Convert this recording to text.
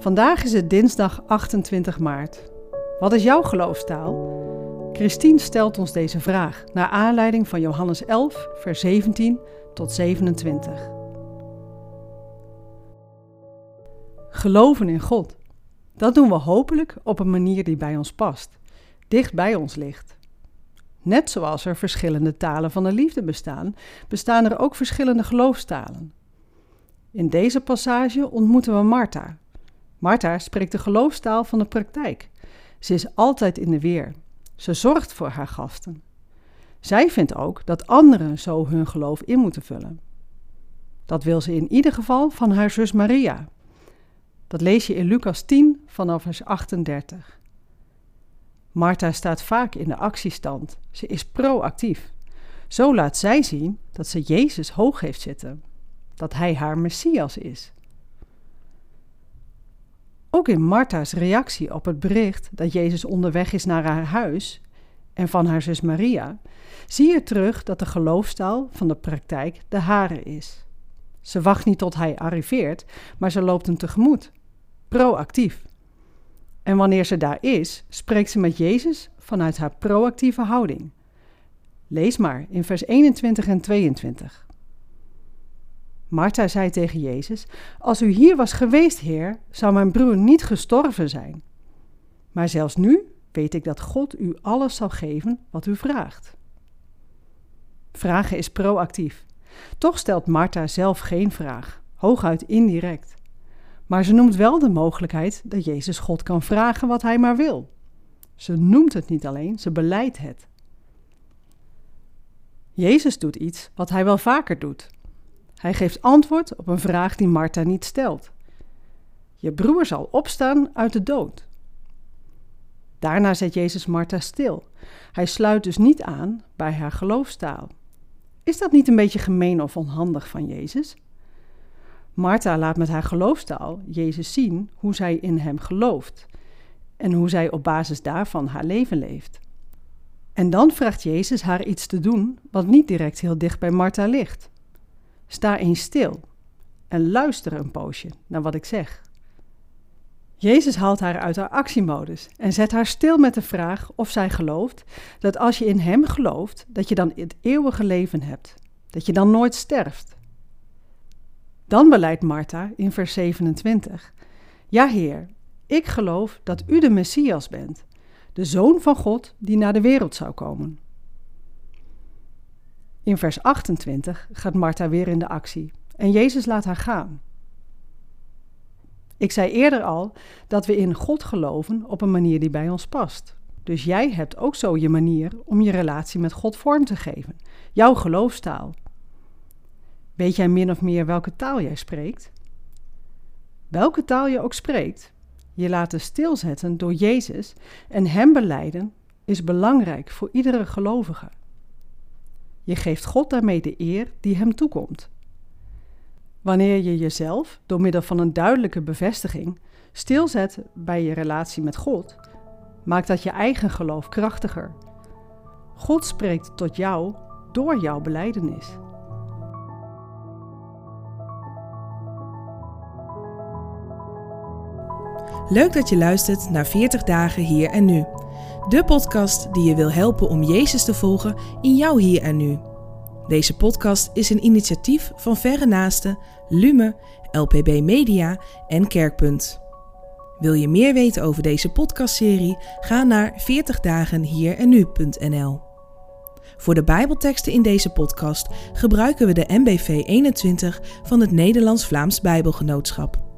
Vandaag is het dinsdag 28 maart. Wat is jouw geloofstaal? Christine stelt ons deze vraag naar aanleiding van Johannes 11, vers 17 tot 27. Geloven in God. Dat doen we hopelijk op een manier die bij ons past, dicht bij ons ligt. Net zoals er verschillende talen van de liefde bestaan, bestaan er ook verschillende geloofstalen. In deze passage ontmoeten we Martha. Martha spreekt de geloofstaal van de praktijk. Ze is altijd in de weer. Ze zorgt voor haar gasten. Zij vindt ook dat anderen zo hun geloof in moeten vullen. Dat wil ze in ieder geval van haar zus Maria. Dat lees je in Lucas 10 vanaf vers 38. Martha staat vaak in de actiestand. Ze is proactief. Zo laat zij zien dat ze Jezus hoog heeft zitten, dat hij haar Messias is. Ook in Martha's reactie op het bericht dat Jezus onderweg is naar haar huis en van haar zus Maria, zie je terug dat de geloofstaal van de praktijk de hare is. Ze wacht niet tot hij arriveert, maar ze loopt hem tegemoet, proactief. En wanneer ze daar is, spreekt ze met Jezus vanuit haar proactieve houding. Lees maar in vers 21 en 22. Martha zei tegen Jezus: Als u hier was geweest, Heer, zou mijn broer niet gestorven zijn. Maar zelfs nu weet ik dat God u alles zal geven wat u vraagt. Vragen is proactief. Toch stelt Martha zelf geen vraag, hooguit indirect. Maar ze noemt wel de mogelijkheid dat Jezus God kan vragen wat hij maar wil. Ze noemt het niet alleen, ze beleidt het. Jezus doet iets wat hij wel vaker doet. Hij geeft antwoord op een vraag die Martha niet stelt. Je broer zal opstaan uit de dood. Daarna zet Jezus Martha stil. Hij sluit dus niet aan bij haar geloofstaal. Is dat niet een beetje gemeen of onhandig van Jezus? Martha laat met haar geloofstaal Jezus zien hoe zij in hem gelooft en hoe zij op basis daarvan haar leven leeft. En dan vraagt Jezus haar iets te doen wat niet direct heel dicht bij Martha ligt. Sta eens stil en luister een poosje naar wat ik zeg. Jezus haalt haar uit haar actiemodus en zet haar stil met de vraag of zij gelooft dat als je in Hem gelooft, dat je dan het eeuwige leven hebt, dat je dan nooit sterft. Dan beleidt Martha in vers 27: Ja, Heer, ik geloof dat U de Messias bent, de Zoon van God die naar de wereld zou komen. In vers 28 gaat Martha weer in de actie en Jezus laat haar gaan. Ik zei eerder al dat we in God geloven op een manier die bij ons past. Dus jij hebt ook zo je manier om je relatie met God vorm te geven, jouw geloofstaal. Weet jij min of meer welke taal jij spreekt? Welke taal je ook spreekt, je laten stilzetten door Jezus en Hem beleiden is belangrijk voor iedere gelovige. Je geeft God daarmee de eer die Hem toekomt. Wanneer je jezelf door middel van een duidelijke bevestiging stilzet bij je relatie met God, maakt dat je eigen geloof krachtiger. God spreekt tot jou door jouw beleidenis. Leuk dat je luistert naar 40 dagen hier en nu. De podcast die je wil helpen om Jezus te volgen in jouw hier en nu. Deze podcast is een initiatief van Verre Naasten, Lume, LPB Media en Kerkpunt. Wil je meer weten over deze podcastserie? Ga naar 40dagenhierennu.nl. Voor de Bijbelteksten in deze podcast gebruiken we de MBV 21 van het Nederlands-Vlaams Bijbelgenootschap.